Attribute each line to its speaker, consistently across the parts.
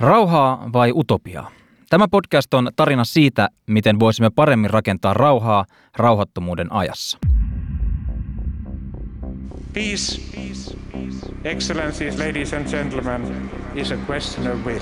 Speaker 1: Rauhaa vai utopiaa? Tämä podcast on tarina siitä, miten voisimme paremmin rakentaa rauhaa rauhattomuuden ajassa.
Speaker 2: Peace, excellencies, ladies and gentlemen, is a question of will.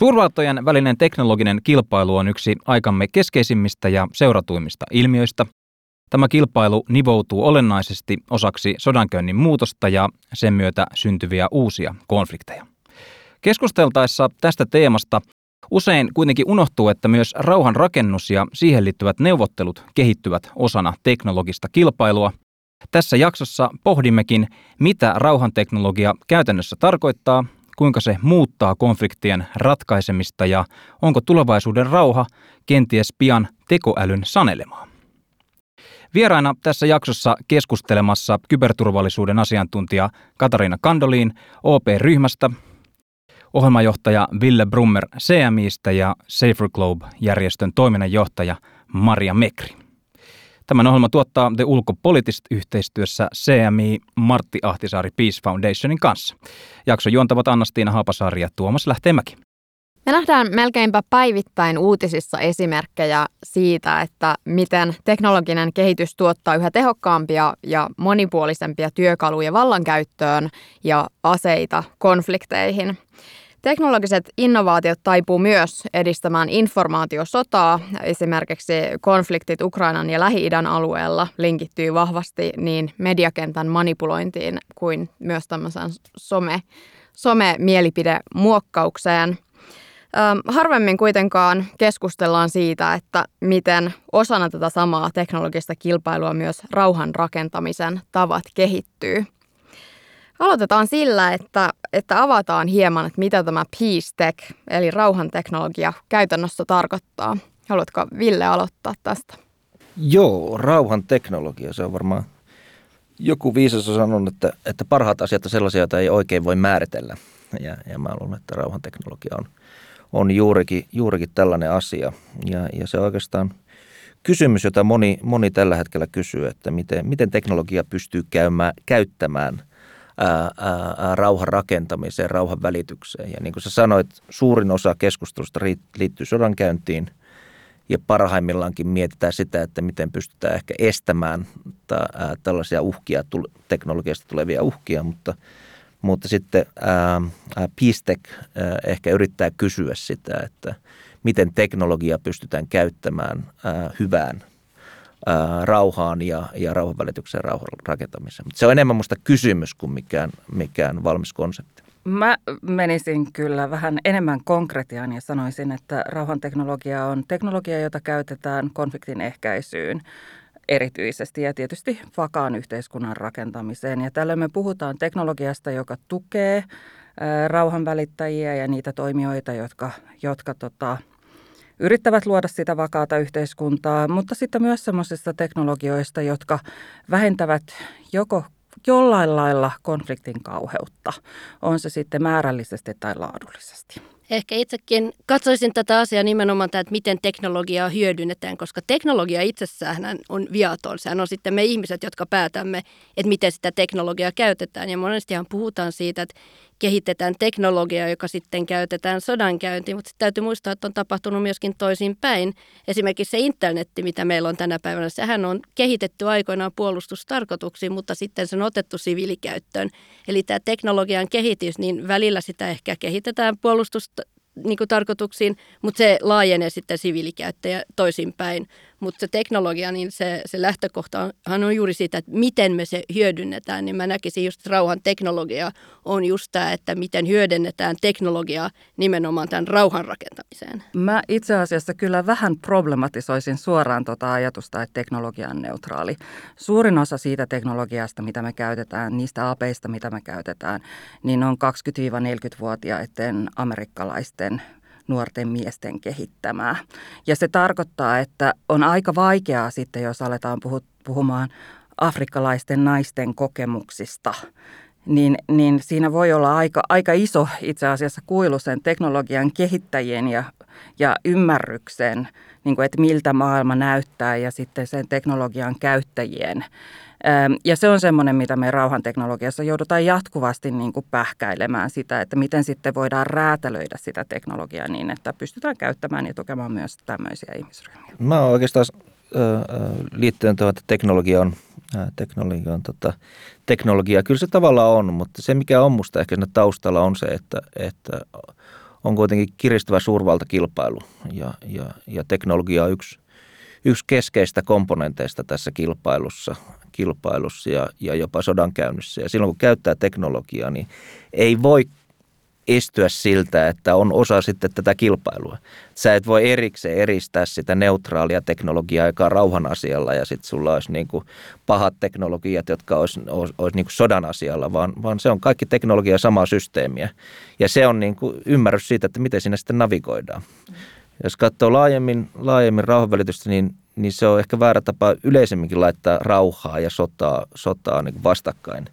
Speaker 1: Suurvaltojen välinen teknologinen kilpailu on yksi aikamme keskeisimmistä ja seuratuimmista ilmiöistä. Tämä kilpailu nivoutuu olennaisesti osaksi sodankäynnin muutosta ja sen myötä syntyviä uusia konflikteja. Keskusteltaessa tästä teemasta usein kuitenkin unohtuu, että myös rauhan rakennus ja siihen liittyvät neuvottelut kehittyvät osana teknologista kilpailua. Tässä jaksossa pohdimmekin, mitä rauhanteknologia käytännössä tarkoittaa, kuinka se muuttaa konfliktien ratkaisemista ja onko tulevaisuuden rauha kenties pian tekoälyn sanelemaa. Vieraina tässä jaksossa keskustelemassa kyberturvallisuuden asiantuntija Katariina Kandoliin OP-ryhmästä, ohjelmajohtaja Ville Brummer CMIstä ja Safer Globe-järjestön toiminnanjohtaja Maria Mekri. Tämän ohjelman tuottaa The Ulkopoliittist yhteistyössä CMI Martti Ahtisaari Peace Foundationin kanssa. Jakso juontavat Anna-Stiina Haapasaari ja Tuomas Lähteenmäki.
Speaker 3: Me nähdään melkeinpä päivittäin uutisissa esimerkkejä siitä, että miten teknologinen kehitys tuottaa yhä tehokkaampia ja monipuolisempia työkaluja vallankäyttöön ja aseita konflikteihin. Teknologiset innovaatiot taipuu myös edistämään informaatiosotaa. Esimerkiksi konfliktit Ukrainan ja Lähi-idän alueella linkittyy vahvasti niin mediakentän manipulointiin kuin myös tämmöiseen some, some-mielipidemuokkaukseen. Harvemmin kuitenkaan keskustellaan siitä, että miten osana tätä samaa teknologista kilpailua myös rauhan rakentamisen tavat kehittyy. Aloitetaan sillä, että, että avataan hieman, että mitä tämä Peace Tech, eli rauhanteknologia, käytännössä tarkoittaa. Haluatko Ville aloittaa tästä?
Speaker 4: Joo, rauhan teknologia, se on varmaan joku viisas on sanonut, että, että parhaat asiat on sellaisia, joita ei oikein voi määritellä. Ja, ja mä luulen, että rauhan teknologia on, on juurikin, juurikin tällainen asia. Ja, ja se on oikeastaan kysymys, jota moni, moni tällä hetkellä kysyy, että miten, miten teknologia pystyy käymään, käyttämään – ää, ää, rauhan rakentamiseen, rauhan välitykseen. Ja niin kuin sä sanoit, suurin osa keskustelusta liittyy sodankäyntiin ja parhaimmillaankin mietitään sitä, että miten pystytään ehkä estämään ta, ää, tällaisia uhkia, teknologiasta tulevia uhkia, mutta, mutta sitten Pistek ehkä yrittää kysyä sitä, että miten teknologia pystytään käyttämään ää, hyvään rauhaan ja, ja rauhanvälitykseen rauhan rakentamiseen. Mutta se on enemmän minusta kysymys kuin mikään, mikään valmis konsepti.
Speaker 5: Mä menisin kyllä vähän enemmän konkretiaan ja sanoisin, että rauhanteknologia on teknologia, jota käytetään konfliktin ehkäisyyn erityisesti ja tietysti vakaan yhteiskunnan rakentamiseen. Ja tällöin me puhutaan teknologiasta, joka tukee rauhanvälittäjiä ja niitä toimijoita, jotka, jotka tota, yrittävät luoda sitä vakaata yhteiskuntaa, mutta sitten myös sellaisista teknologioista, jotka vähentävät joko jollain lailla konfliktin kauheutta, on se sitten määrällisesti tai laadullisesti.
Speaker 6: Ehkä itsekin katsoisin tätä asiaa nimenomaan, että miten teknologiaa hyödynnetään, koska teknologia itsessään on viaton. Sehän on sitten me ihmiset, jotka päätämme, että miten sitä teknologiaa käytetään. Ja monestihan puhutaan siitä, että kehitetään teknologiaa, joka sitten käytetään sodankäyntiin, mutta täytyy muistaa, että on tapahtunut myöskin toisin päin. Esimerkiksi se internetti, mitä meillä on tänä päivänä, sehän on kehitetty aikoinaan puolustustarkoituksiin, mutta sitten se on otettu siviilikäyttöön. Eli tämä teknologian kehitys, niin välillä sitä ehkä kehitetään puolustustarkoituksiin, mutta se laajenee sitten siviilikäyttäjä toisinpäin. Mutta se teknologia, niin se, se lähtökohtahan on juuri siitä, että miten me se hyödynnetään. Niin mä näkisin just, rauhan teknologia on just tämä, että miten hyödynnetään teknologiaa nimenomaan tämän rauhan rakentamiseen.
Speaker 5: Mä itse asiassa kyllä vähän problematisoisin suoraan tuota ajatusta, että teknologia on neutraali. Suurin osa siitä teknologiasta, mitä me käytetään, niistä apeista, mitä me käytetään, niin on 20-40-vuotiaiden amerikkalaisten nuorten miesten kehittämää. Ja se tarkoittaa, että on aika vaikeaa sitten, jos aletaan puhumaan afrikkalaisten naisten kokemuksista, niin, niin siinä voi olla aika, aika iso itse asiassa kuilu sen teknologian kehittäjien ja, ja ymmärryksen, niin kuin, että miltä maailma näyttää ja sitten sen teknologian käyttäjien ja se on semmoinen, mitä me rauhanteknologiassa joudutaan jatkuvasti niin kuin pähkäilemään sitä, että miten sitten voidaan räätälöidä sitä teknologiaa niin, että pystytään käyttämään ja tukemaan myös tämmöisiä ihmisryhmiä.
Speaker 4: Mä oikeastaan liittyen tuohon, että teknologia on, teknologia on tota, teknologia. Kyllä se tavallaan on, mutta se mikä on musta ehkä siinä taustalla on se, että, että on kuitenkin kiristävä suurvaltakilpailu ja, ja, ja teknologia on yksi, yksi keskeistä komponenteista tässä kilpailussa kilpailussa ja, ja jopa sodankäynnissä. Ja silloin kun käyttää teknologiaa, niin ei voi estyä siltä, että on osa sitten tätä kilpailua. Sä et voi erikseen eristää sitä neutraalia teknologiaa, joka on rauhan asialla ja sitten sulla olisi niin kuin pahat teknologiat, jotka olisi, olisi, olisi niin kuin sodan asialla, vaan, vaan se on kaikki teknologia samaa systeemiä. Ja se on niin kuin ymmärrys siitä, että miten siinä sitten navigoidaan. Jos katsoo laajemmin, laajemmin rauhanvälitystä, niin niin se on ehkä väärä tapa yleisemminkin laittaa rauhaa ja sotaa, sotaa niin vastakkain.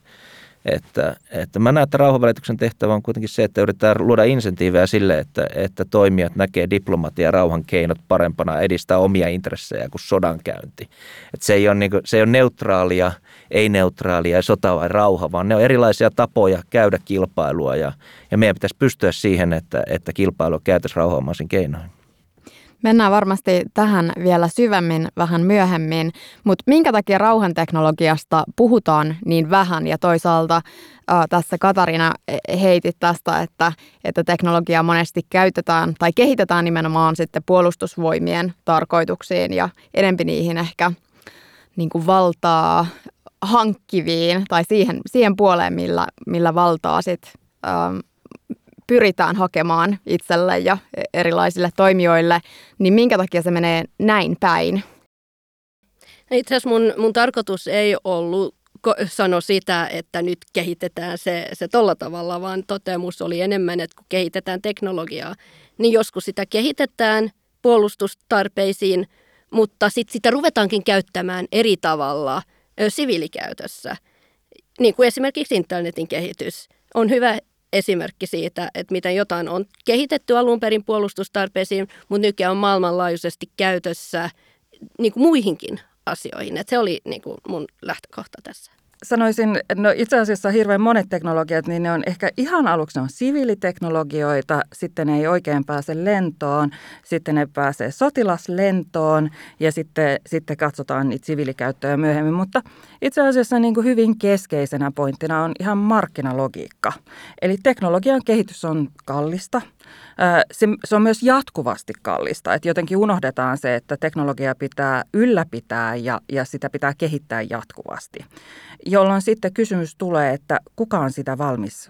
Speaker 4: Että, että mä näen, että rauhanvälityksen tehtävä on kuitenkin se, että yritetään luoda insentiivejä sille, että, että toimijat näkee diplomatia ja rauhan keinot parempana edistää omia intressejä kuin sodankäynti. Että se, ei ole niin kuin, se ei ole neutraalia, ei-neutraalia ja sota vai rauha, vaan ne on erilaisia tapoja käydä kilpailua ja, ja meidän pitäisi pystyä siihen, että, että kilpailu käytäisiin rauhanomaisin keinoin.
Speaker 3: Mennään varmasti tähän vielä syvemmin vähän myöhemmin, mutta minkä takia rauhanteknologiasta puhutaan niin vähän? Ja toisaalta äh, tässä Katarina heitit tästä, että, että teknologiaa monesti käytetään tai kehitetään nimenomaan sitten puolustusvoimien tarkoituksiin ja enempi niihin ehkä niin kuin valtaa hankkiviin tai siihen, siihen puoleen, millä, millä valtaa sitten pyritään hakemaan itselle ja erilaisille toimijoille, niin minkä takia se menee näin päin?
Speaker 6: No itse asiassa mun, mun tarkoitus ei ollut sano sitä, että nyt kehitetään se, se tolla tavalla, vaan toteamus oli enemmän, että kun kehitetään teknologiaa, niin joskus sitä kehitetään puolustustarpeisiin, mutta sitten sitä ruvetaankin käyttämään eri tavalla siviilikäytössä. Niin kuin esimerkiksi internetin kehitys. On hyvä esimerkki siitä, että miten jotain on kehitetty alun perin puolustustarpeisiin, mutta nykyään on maailmanlaajuisesti käytössä niin kuin muihinkin asioihin. Et se oli niin kuin mun lähtökohta tässä
Speaker 5: sanoisin, no itse asiassa hirveän monet teknologiat, niin ne on ehkä ihan aluksi ne on siviiliteknologioita, sitten ne ei oikein pääse lentoon, sitten ne pääsee sotilaslentoon ja sitten, sitten katsotaan niitä siviilikäyttöjä myöhemmin. Mutta itse asiassa niin kuin hyvin keskeisenä pointtina on ihan markkinalogiikka. Eli teknologian kehitys on kallista – se, se on myös jatkuvasti kallista, että jotenkin unohdetaan se, että teknologia pitää ylläpitää ja, ja sitä pitää kehittää jatkuvasti, jolloin sitten kysymys tulee, että kuka on sitä valmis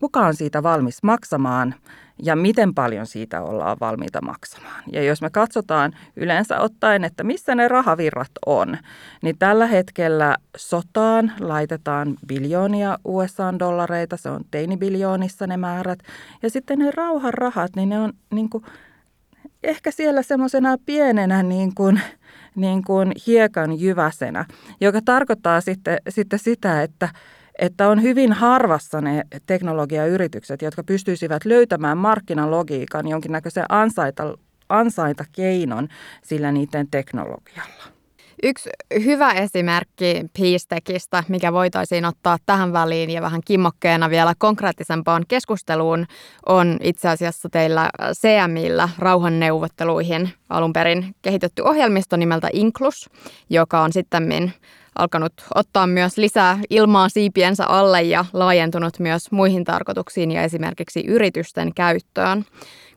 Speaker 5: kuka on siitä valmis maksamaan ja miten paljon siitä ollaan valmiita maksamaan. Ja jos me katsotaan yleensä ottaen, että missä ne rahavirrat on, niin tällä hetkellä sotaan laitetaan biljoonia USA-dollareita, se on teinibiljoonissa ne määrät. Ja sitten ne rauhan rahat, niin ne on niin kuin, ehkä siellä semmoisena pienenä niin kuin, niin kuin hiekan jyväsenä, joka tarkoittaa sitten, sitten sitä, että että on hyvin harvassa ne teknologiayritykset, jotka pystyisivät löytämään markkinalogiikan jonkinnäköisen ansaita, ansaita keinon sillä niiden teknologialla.
Speaker 3: Yksi hyvä esimerkki Peacetekistä, mikä voitaisiin ottaa tähän väliin ja vähän kimmokkeena vielä konkreettisempaan keskusteluun, on itse asiassa teillä CMillä rauhanneuvotteluihin alun perin kehitetty ohjelmisto nimeltä Inklus, joka on sitten alkanut ottaa myös lisää ilmaa siipiensä alle ja laajentunut myös muihin tarkoituksiin ja esimerkiksi yritysten käyttöön.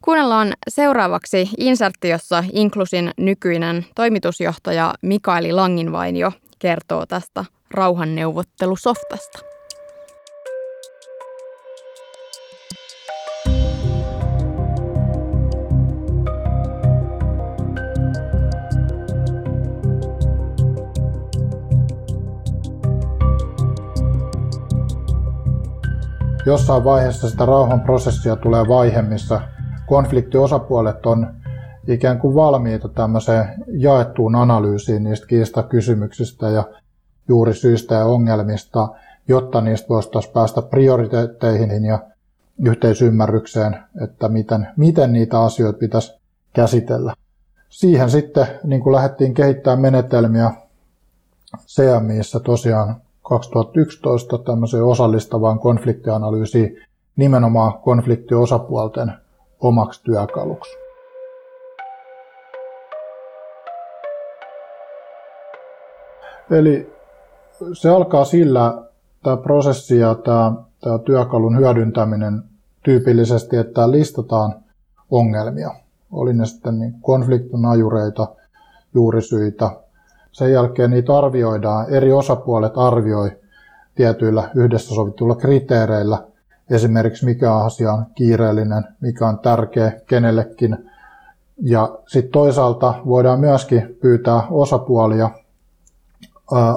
Speaker 3: Kuunnellaan seuraavaksi insertti, jossa Inklusin nykyinen toimitusjohtaja Mikaeli Langinvainio kertoo tästä rauhanneuvottelusoftasta.
Speaker 7: Jossain vaiheessa sitä rauhan prosessia tulee vaihe, missä konfliktiosapuolet on ikään kuin valmiita tämmöiseen jaettuun analyysiin niistä kiistakysymyksistä ja juuri syistä ja ongelmista, jotta niistä voisi päästä prioriteetteihin ja yhteisymmärrykseen, että miten, miten niitä asioita pitäisi käsitellä. Siihen sitten niin kuin lähdettiin kehittämään menetelmiä CMIssä tosiaan 2011 tämmöiseen osallistavaan konfliktianalyysiin nimenomaan konfliktiosapuolten omaksi työkaluksi. Eli se alkaa sillä, tämä prosessi ja tämä, tämä työkalun hyödyntäminen tyypillisesti, että listataan ongelmia. Oli ne sitten niin konfliktin ajureita, juurisyitä. Sen jälkeen niitä arvioidaan, eri osapuolet arvioi tietyillä yhdessä sovituilla kriteereillä, esimerkiksi mikä asia on kiireellinen, mikä on tärkeä kenellekin. Ja sitten toisaalta voidaan myöskin pyytää osapuolia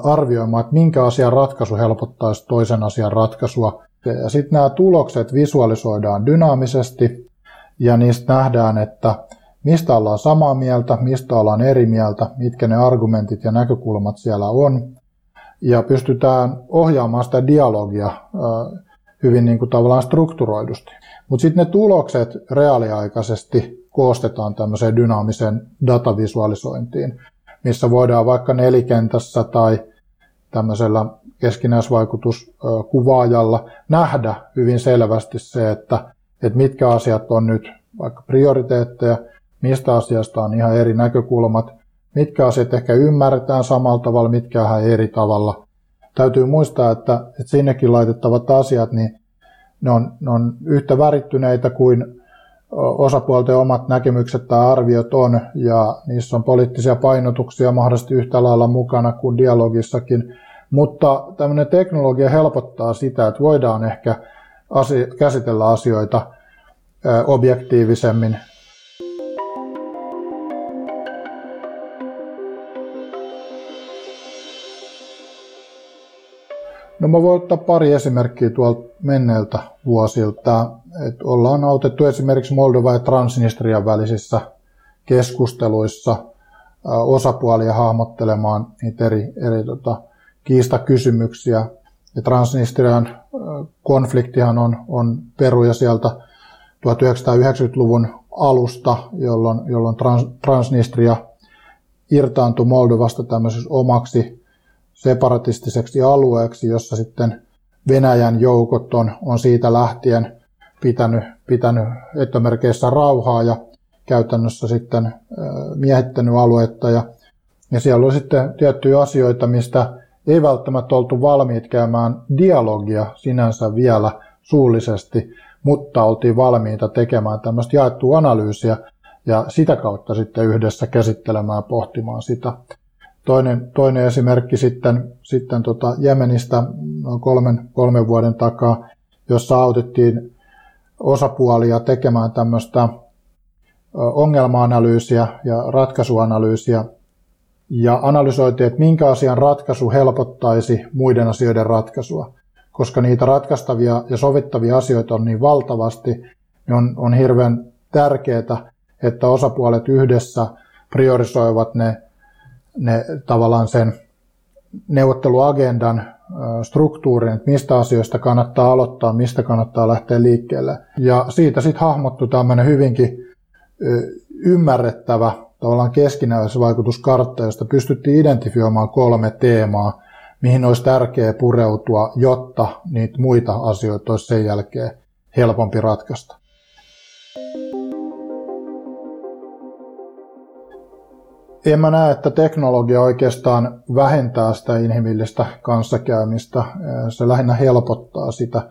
Speaker 7: arvioimaan, että minkä asian ratkaisu helpottaisi toisen asian ratkaisua. Ja sitten nämä tulokset visualisoidaan dynaamisesti ja niistä nähdään, että mistä ollaan samaa mieltä, mistä ollaan eri mieltä, mitkä ne argumentit ja näkökulmat siellä on. Ja pystytään ohjaamaan sitä dialogia hyvin niin kuin tavallaan strukturoidusti. Mutta sitten ne tulokset reaaliaikaisesti koostetaan tämmöiseen dynaamiseen datavisualisointiin, missä voidaan vaikka nelikentässä tai tämmöisellä keskinäisvaikutuskuvaajalla nähdä hyvin selvästi se, että, että mitkä asiat on nyt vaikka prioriteetteja, mistä asiasta on ihan eri näkökulmat, mitkä asiat ehkä ymmärretään samalla tavalla, mitkä ihan eri tavalla. Täytyy muistaa, että, että sinnekin laitettavat asiat, niin ne on, ne on yhtä värittyneitä kuin osapuolten omat näkemykset tai arviot on, ja niissä on poliittisia painotuksia mahdollisesti yhtä lailla mukana kuin dialogissakin. Mutta tämmöinen teknologia helpottaa sitä, että voidaan ehkä asio- käsitellä asioita objektiivisemmin. No mä voin ottaa pari esimerkkiä tuolta menneiltä vuosilta. että ollaan autettu esimerkiksi Moldova ja Transnistrian välisissä keskusteluissa osapuolia hahmottelemaan niitä eri, eri tota, kiistakysymyksiä. Ja Transnistrian konfliktihan on, on peruja sieltä 1990-luvun alusta, jolloin, jolloin Trans, Transnistria irtaantui Moldovasta tämmöisessä omaksi separatistiseksi alueeksi, jossa sitten Venäjän joukot on, on siitä lähtien pitänyt, pitänyt etömerkeissä rauhaa ja käytännössä sitten miehittänyt aluetta. Ja, ja siellä on sitten tiettyjä asioita, mistä ei välttämättä oltu valmiit käymään dialogia sinänsä vielä suullisesti, mutta oltiin valmiita tekemään tämmöistä jaettua analyysiä ja sitä kautta sitten yhdessä käsittelemään ja pohtimaan sitä. Toinen, toinen esimerkki sitten, sitten tota Jemenistä noin kolmen, kolmen vuoden takaa, jossa autettiin osapuolia tekemään tämmöistä ongelma-analyysiä ja ratkaisuanalyysiä ja analysoitiin, että minkä asian ratkaisu helpottaisi muiden asioiden ratkaisua. Koska niitä ratkaistavia ja sovittavia asioita on niin valtavasti, niin on, on hirveän tärkeää, että osapuolet yhdessä priorisoivat ne, ne tavallaan sen neuvotteluagendan struktuurin, että mistä asioista kannattaa aloittaa, mistä kannattaa lähteä liikkeelle. Ja siitä sitten hahmottu tämmöinen hyvinkin ymmärrettävä tavallaan keskinäisvaikutuskartta, josta pystyttiin identifioimaan kolme teemaa, mihin olisi tärkeää pureutua, jotta niitä muita asioita olisi sen jälkeen helpompi ratkaista. En mä näe, että teknologia oikeastaan vähentää sitä inhimillistä kanssakäymistä. Se lähinnä helpottaa sitä.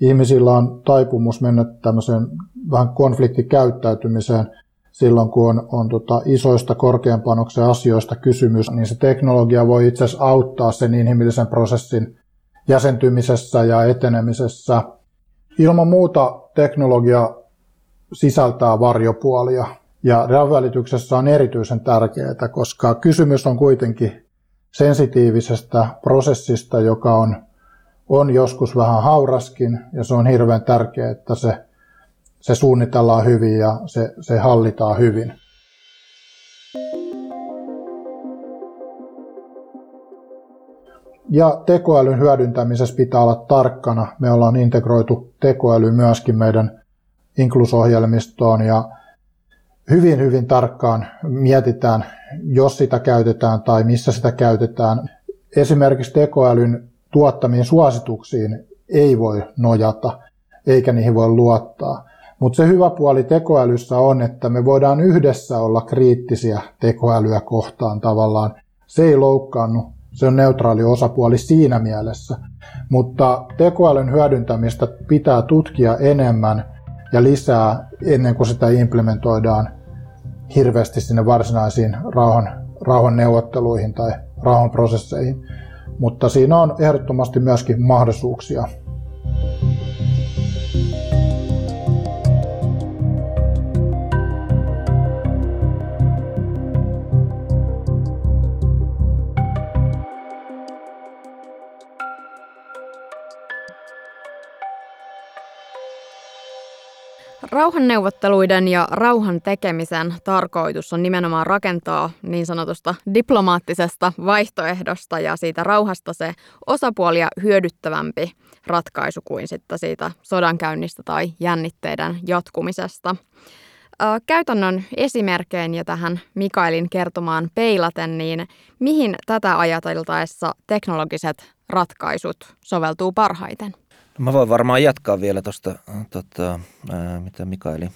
Speaker 7: Ihmisillä on taipumus mennä tämmöiseen vähän konfliktikäyttäytymiseen – silloin, kun on, on tota isoista korkean panoksen asioista kysymys, niin se teknologia voi itse asiassa auttaa sen inhimillisen prosessin jäsentymisessä ja etenemisessä. Ilman muuta teknologia sisältää varjopuolia ja välityksessä on erityisen tärkeää, koska kysymys on kuitenkin sensitiivisestä prosessista, joka on, on joskus vähän hauraskin ja se on hirveän tärkeää, että se se suunnitellaan hyvin ja se, se hallitaan hyvin. Ja tekoälyn hyödyntämisessä pitää olla tarkkana. Me ollaan integroitu tekoäly myöskin meidän inklusohjelmistoon ja hyvin, hyvin tarkkaan mietitään, jos sitä käytetään tai missä sitä käytetään. Esimerkiksi tekoälyn tuottamiin suosituksiin ei voi nojata, eikä niihin voi luottaa. Mutta se hyvä puoli tekoälyssä on, että me voidaan yhdessä olla kriittisiä tekoälyä kohtaan tavallaan. Se ei loukkaannu, se on neutraali osapuoli siinä mielessä. Mutta tekoälyn hyödyntämistä pitää tutkia enemmän ja lisää ennen kuin sitä implementoidaan hirveästi sinne varsinaisiin rauhan, rauhan neuvotteluihin tai rauhanprosesseihin. Mutta siinä on ehdottomasti myöskin mahdollisuuksia
Speaker 3: Rauhanneuvotteluiden ja rauhan tekemisen tarkoitus on nimenomaan rakentaa niin sanotusta diplomaattisesta vaihtoehdosta ja siitä rauhasta se osapuolia hyödyttävämpi ratkaisu kuin sitten siitä sodankäynnistä tai jännitteiden jatkumisesta. Käytännön esimerkkein ja tähän Mikaelin kertomaan peilaten, niin mihin tätä ajateltaessa teknologiset ratkaisut soveltuu parhaiten?
Speaker 4: Mä voin varmaan jatkaa vielä tuosta, tota, mitä Mikaeli,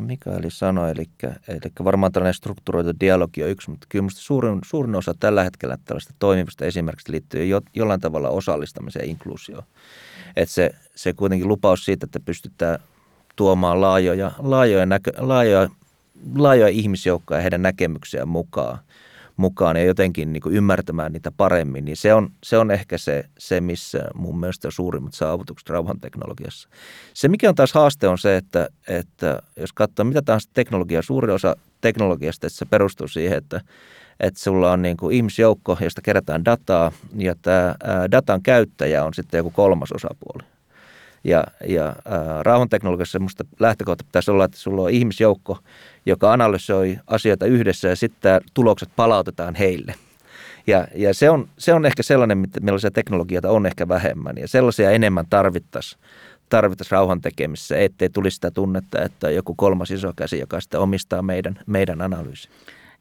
Speaker 4: Mikaeli sanoi, eli, eli varmaan tällainen strukturoitu dialogi on yksi, mutta kyllä minusta suurin, suurin osa tällä hetkellä tällaista toimivista esimerkiksi liittyy jo, jollain tavalla osallistamiseen ja inkluusioon. Että se, se kuitenkin lupaus siitä, että pystytään tuomaan laajoja, laajoja, näkö, laajoja, laajoja ihmisjoukkoja ja heidän näkemyksiään mukaan – mukaan ja jotenkin niin kuin ymmärtämään niitä paremmin, niin se on, se on ehkä se, se, missä mun mielestä on suurimmat saavutukset rauhanteknologiassa. Se, mikä on taas haaste, on se, että, että jos katsoo mitä tahansa teknologiaa, suuri osa teknologiasta, että se perustuu siihen, että, että sulla on niin kuin ihmisjoukko, josta kerätään dataa, ja tämä datan käyttäjä on sitten joku kolmas osapuoli. Ja, ja äh, rauhanteknologiassa semmoista lähtökohta pitäisi olla, että sulla on ihmisjoukko, joka analysoi asioita yhdessä ja sitten tulokset palautetaan heille. Ja, ja se, on, se on ehkä sellainen, millaisia teknologioita on ehkä vähemmän ja sellaisia enemmän tarvittaisiin tarvittaisiin rauhan tekemisessä, ettei tulisi sitä tunnetta, että joku kolmas iso käsi, joka sitten omistaa meidän, meidän analyysi.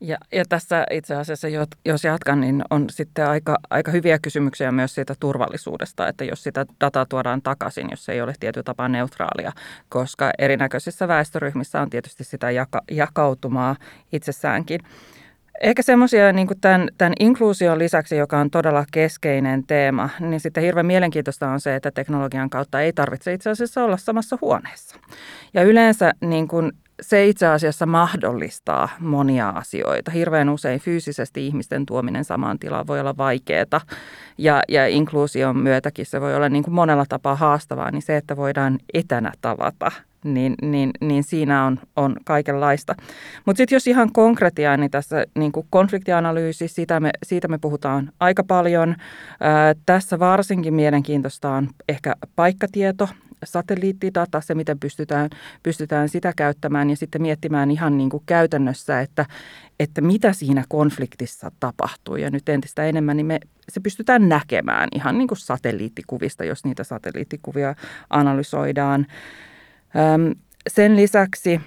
Speaker 5: Ja, ja tässä itse asiassa, jos jatkan, niin on sitten aika, aika hyviä kysymyksiä myös siitä turvallisuudesta, että jos sitä dataa tuodaan takaisin, jos se ei ole tietyllä tapaa neutraalia, koska erinäköisissä väestöryhmissä on tietysti sitä jaka, jakautumaa itsessäänkin. Ehkä semmoisia niin tämän, tämän inkluusion lisäksi, joka on todella keskeinen teema, niin sitten hirveän mielenkiintoista on se, että teknologian kautta ei tarvitse itse asiassa olla samassa huoneessa. Ja yleensä niin kuin se itse asiassa mahdollistaa monia asioita. Hirveän usein fyysisesti ihmisten tuominen samaan tilaan voi olla vaikeaa ja, ja inkluusion myötäkin se voi olla niin kuin monella tapaa haastavaa, niin se, että voidaan etänä tavata niin, niin, niin siinä on, on kaikenlaista. Mutta sitten jos ihan konkretiaa, niin tässä niin kuin konfliktianalyysi, siitä me, siitä me puhutaan aika paljon. Ää, tässä varsinkin mielenkiintoista on ehkä paikkatieto, satelliittidata, se miten pystytään, pystytään sitä käyttämään ja sitten miettimään ihan niin kuin käytännössä, että, että mitä siinä konfliktissa tapahtuu. Ja nyt entistä enemmän niin me, se pystytään näkemään ihan niin kuin satelliittikuvista, jos niitä satelliittikuvia analysoidaan. Öm, sen lisäksi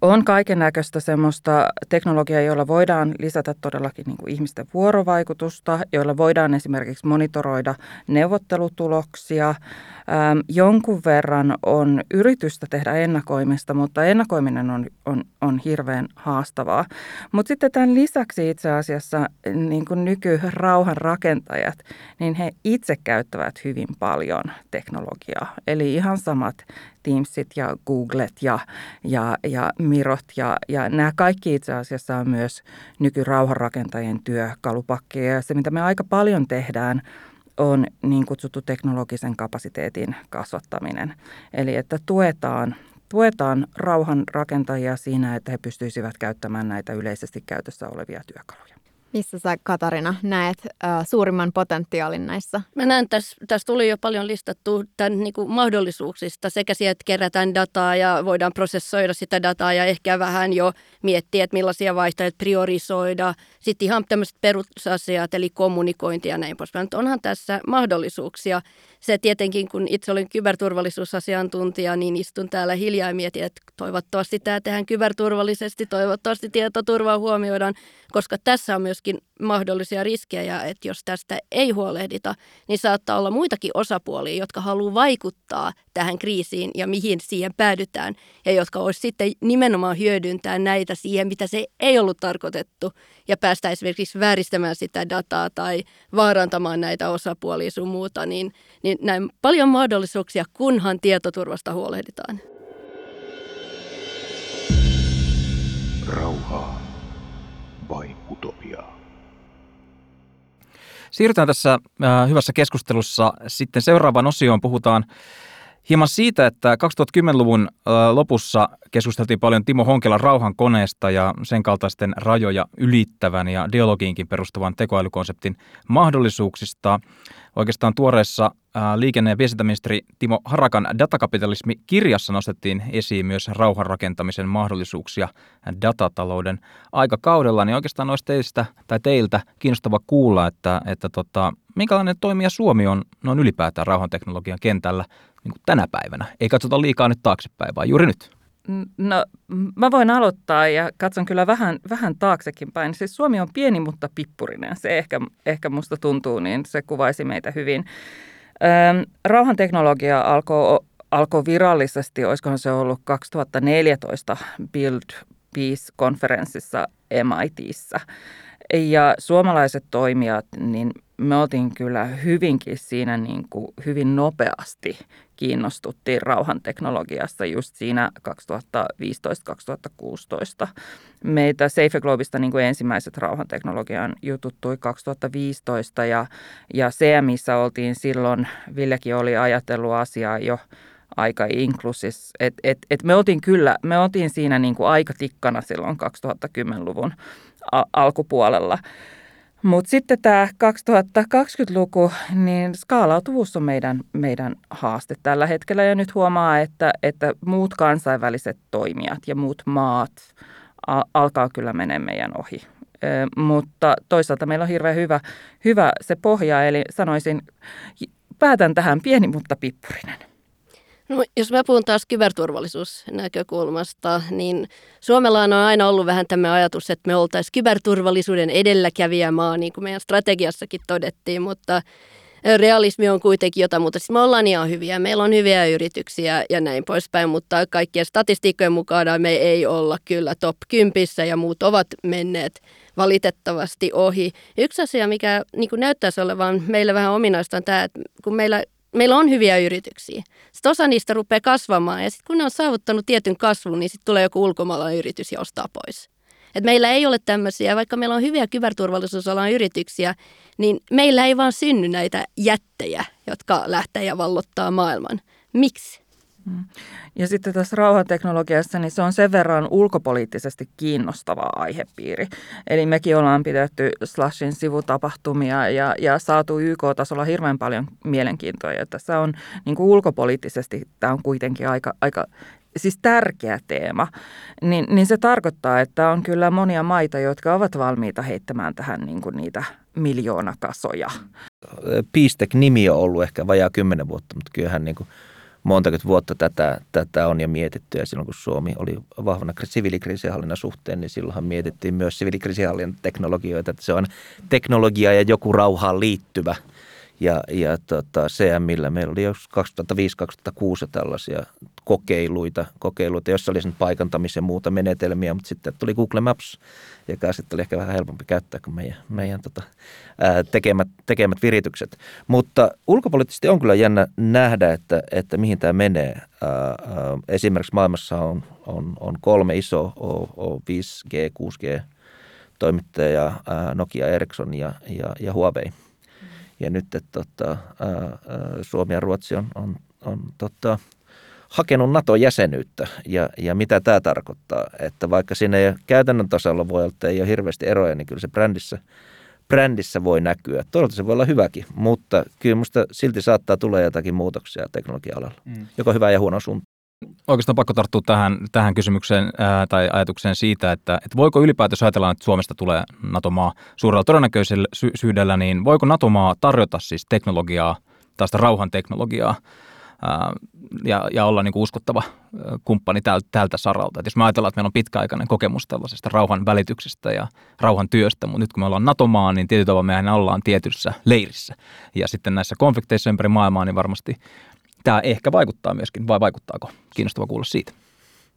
Speaker 5: on kaiken näköistä semmoista teknologiaa, jolla voidaan lisätä todellakin niin kuin ihmisten vuorovaikutusta, joilla voidaan esimerkiksi monitoroida neuvottelutuloksia. Ähm, jonkun verran on yritystä tehdä ennakoimista, mutta ennakoiminen on, on, on hirveän haastavaa. Mutta sitten tämän lisäksi itse asiassa niin kuin nykyrauhan rakentajat, niin he itse käyttävät hyvin paljon teknologiaa. Eli ihan samat Teamsit ja Googlet ja, ja, ja Mirot ja, ja nämä kaikki itse asiassa on myös nykyrauhanrakentajien työkalupakkeja. Ja se, mitä me aika paljon tehdään, on niin kutsuttu teknologisen kapasiteetin kasvattaminen. Eli että tuetaan, tuetaan rauhan rakentajia siinä, että he pystyisivät käyttämään näitä yleisesti käytössä olevia työkaluja.
Speaker 3: Missä sä Katarina näet äh, suurimman potentiaalin näissä?
Speaker 6: Mä näen, tässä, tässä tuli jo paljon listattu tämän niin kuin mahdollisuuksista sekä sieltä, että kerätään dataa ja voidaan prosessoida sitä dataa ja ehkä vähän jo miettiä, että millaisia vaihtoehtoja priorisoida. Sitten ihan tämmöiset perusasiat, eli kommunikointi ja näin poispäin. Onhan tässä mahdollisuuksia se tietenkin, kun itse olen kyberturvallisuusasiantuntija, niin istun täällä hiljaa ja mietin, että toivottavasti tämä tehdään kyberturvallisesti, toivottavasti tietoturvaa huomioidaan, koska tässä on myöskin mahdollisia riskejä, että jos tästä ei huolehdita, niin saattaa olla muitakin osapuolia, jotka haluaa vaikuttaa tähän kriisiin ja mihin siihen päädytään, ja jotka olisi sitten nimenomaan hyödyntää näitä siihen, mitä se ei ollut tarkoitettu, ja päästä esimerkiksi vääristämään sitä dataa tai vaarantamaan näitä osapuolia sun muuta, niin, niin näin paljon mahdollisuuksia, kunhan tietoturvasta huolehditaan.
Speaker 8: Rauhaa vai utopiaa?
Speaker 1: Siirrytään tässä äh, hyvässä keskustelussa sitten seuraavaan osioon. Puhutaan hieman siitä, että 2010-luvun äh, lopussa keskusteltiin paljon Timo Honkelan rauhan koneesta ja sen kaltaisten rajoja ylittävän ja dialogiinkin perustuvan tekoälykonseptin mahdollisuuksista. Oikeastaan tuoreessa liikenne- ja viestintäministeri Timo Harakan datakapitalismi-kirjassa nostettiin esiin myös rauhanrakentamisen mahdollisuuksia datatalouden aikakaudella. Niin oikeastaan olisi teistä tai teiltä kiinnostava kuulla, että, että tota, minkälainen toimija Suomi on noin ylipäätään rauhanteknologian kentällä niin kuin tänä päivänä. Ei katsota liikaa nyt taaksepäin, vaan juuri nyt.
Speaker 5: No, mä voin aloittaa ja katson kyllä vähän, vähän taaksekin päin. Siis Suomi on pieni, mutta pippurinen. Se ehkä, ehkä musta tuntuu, niin se kuvaisi meitä hyvin. Rauhanteknologia alkoi, alkoi virallisesti, olisikohan se ollut 2014 Build Peace-konferenssissa MITissä. Ja suomalaiset toimijat, niin me oltiin kyllä hyvinkin siinä niin kuin hyvin nopeasti kiinnostuttiin rauhanteknologiasta just siinä 2015-2016. Meitä Safe Globista niin kuin ensimmäiset rauhanteknologian jututtui 2015 ja, ja CMissä oltiin silloin, Villekin oli ajatellut asiaa jo aika inklusis. Et, et, et me oltiin kyllä, me oltiin siinä niin kuin aika tikkana silloin 2010-luvun alkupuolella. Mutta sitten tämä 2020-luku, niin skaalautuvuus on meidän, meidän haaste tällä hetkellä. Ja nyt huomaa, että, että muut kansainväliset toimijat ja muut maat alkaa kyllä mennä meidän ohi. E, mutta toisaalta meillä on hirveän hyvä, hyvä se pohja, eli sanoisin, päätän tähän pieni, mutta pippurinen.
Speaker 6: No, jos mä puhun taas kyberturvallisuusnäkökulmasta, niin Suomella on aina ollut vähän tämä ajatus, että me oltaisiin kyberturvallisuuden edelläkävijämaa, niin kuin meidän strategiassakin todettiin, mutta realismi on kuitenkin jotain, mutta siis me ollaan ihan hyviä. Meillä on hyviä yrityksiä ja näin poispäin, mutta kaikkien statistiikkojen mukaan me ei olla kyllä top 10 ja muut ovat menneet valitettavasti ohi. Yksi asia, mikä niin näyttäisi olevan meillä vähän ominaista on tämä, että kun meillä meillä on hyviä yrityksiä. Sitten osa niistä rupeaa kasvamaan ja sitten kun ne on saavuttanut tietyn kasvun, niin sitten tulee joku ulkomaalainen yritys ja ostaa pois. Et meillä ei ole tämmöisiä, vaikka meillä on hyviä kyberturvallisuusalan yrityksiä, niin meillä ei vaan synny näitä jättejä, jotka lähtee ja vallottaa maailman. Miksi?
Speaker 5: Ja sitten tässä rauhanteknologiassa, niin se on sen verran ulkopoliittisesti kiinnostava aihepiiri. Eli mekin ollaan pidetty Slashin sivutapahtumia ja, ja saatu YK-tasolla hirveän paljon mielenkiintoa. Ja tässä on niin kuin ulkopoliittisesti, tämä on kuitenkin aika, aika siis tärkeä teema, niin, niin se tarkoittaa, että on kyllä monia maita, jotka ovat valmiita heittämään tähän niin kuin niitä miljoonakasoja.
Speaker 4: Peace-nimi on ollut ehkä vajaa kymmenen vuotta, mutta kyllähän niin kuin – montakymmentä vuotta tätä, tätä on jo mietitty ja silloin kun Suomi oli vahvana siviilikriisihallinnan suhteen, niin silloinhan mietittiin myös siviilikriisihallinnan teknologioita, että se on teknologia ja joku rauhaan liittyvä – ja, ja tota, CMillä meillä oli jo 2005-2006 tällaisia kokeiluita, kokeiluita, joissa oli sen paikantamisen muuta menetelmiä, mutta sitten tuli Google Maps, joka sitten oli ehkä vähän helpompi käyttää kuin meidän, meidän tota, ää, tekemät, tekemät viritykset. Mutta ulkopoliittisesti on kyllä jännä nähdä, että, että mihin tämä menee. Ää, ää, esimerkiksi maailmassa on, on, on kolme iso o, 5G, 6G toimittaja, Nokia, Ericsson ja, ja, ja Huawei – ja nyt että tota, ää, Suomi ja Ruotsi on, on, on tota, hakenut NATO-jäsenyyttä ja, ja mitä tämä tarkoittaa. Että vaikka siinä ei käytännön tasolla voi olla, että ei ole hirveästi eroja, niin kyllä se brändissä, brändissä voi näkyä. Toivottavasti se voi olla hyväkin, mutta kyllä minusta silti saattaa tulla jotakin muutoksia teknologia-alalla, mm. joko hyvä ja huono suunta.
Speaker 1: Oikeastaan pakko tarttua tähän, tähän kysymykseen ää, tai ajatukseen siitä, että, että voiko ylipäätään ajatellaan, että Suomesta tulee NATO-maa suurella todennäköisyydellä, niin voiko NATO-maa tarjota siis teknologiaa, tästä rauhan teknologiaa ja, ja olla niin kuin uskottava kumppani tältä, saralta. Et jos me ajatellaan, että meillä on pitkäaikainen kokemus tällaisesta rauhan välityksestä ja rauhan työstä, mutta nyt kun me ollaan NATO-maa, niin tietyllä tavalla mehän ollaan tietyssä leirissä. Ja sitten näissä konflikteissa ympäri maailmaa, niin varmasti tämä ehkä vaikuttaa myöskin, vai vaikuttaako? Kiinnostava kuulla siitä.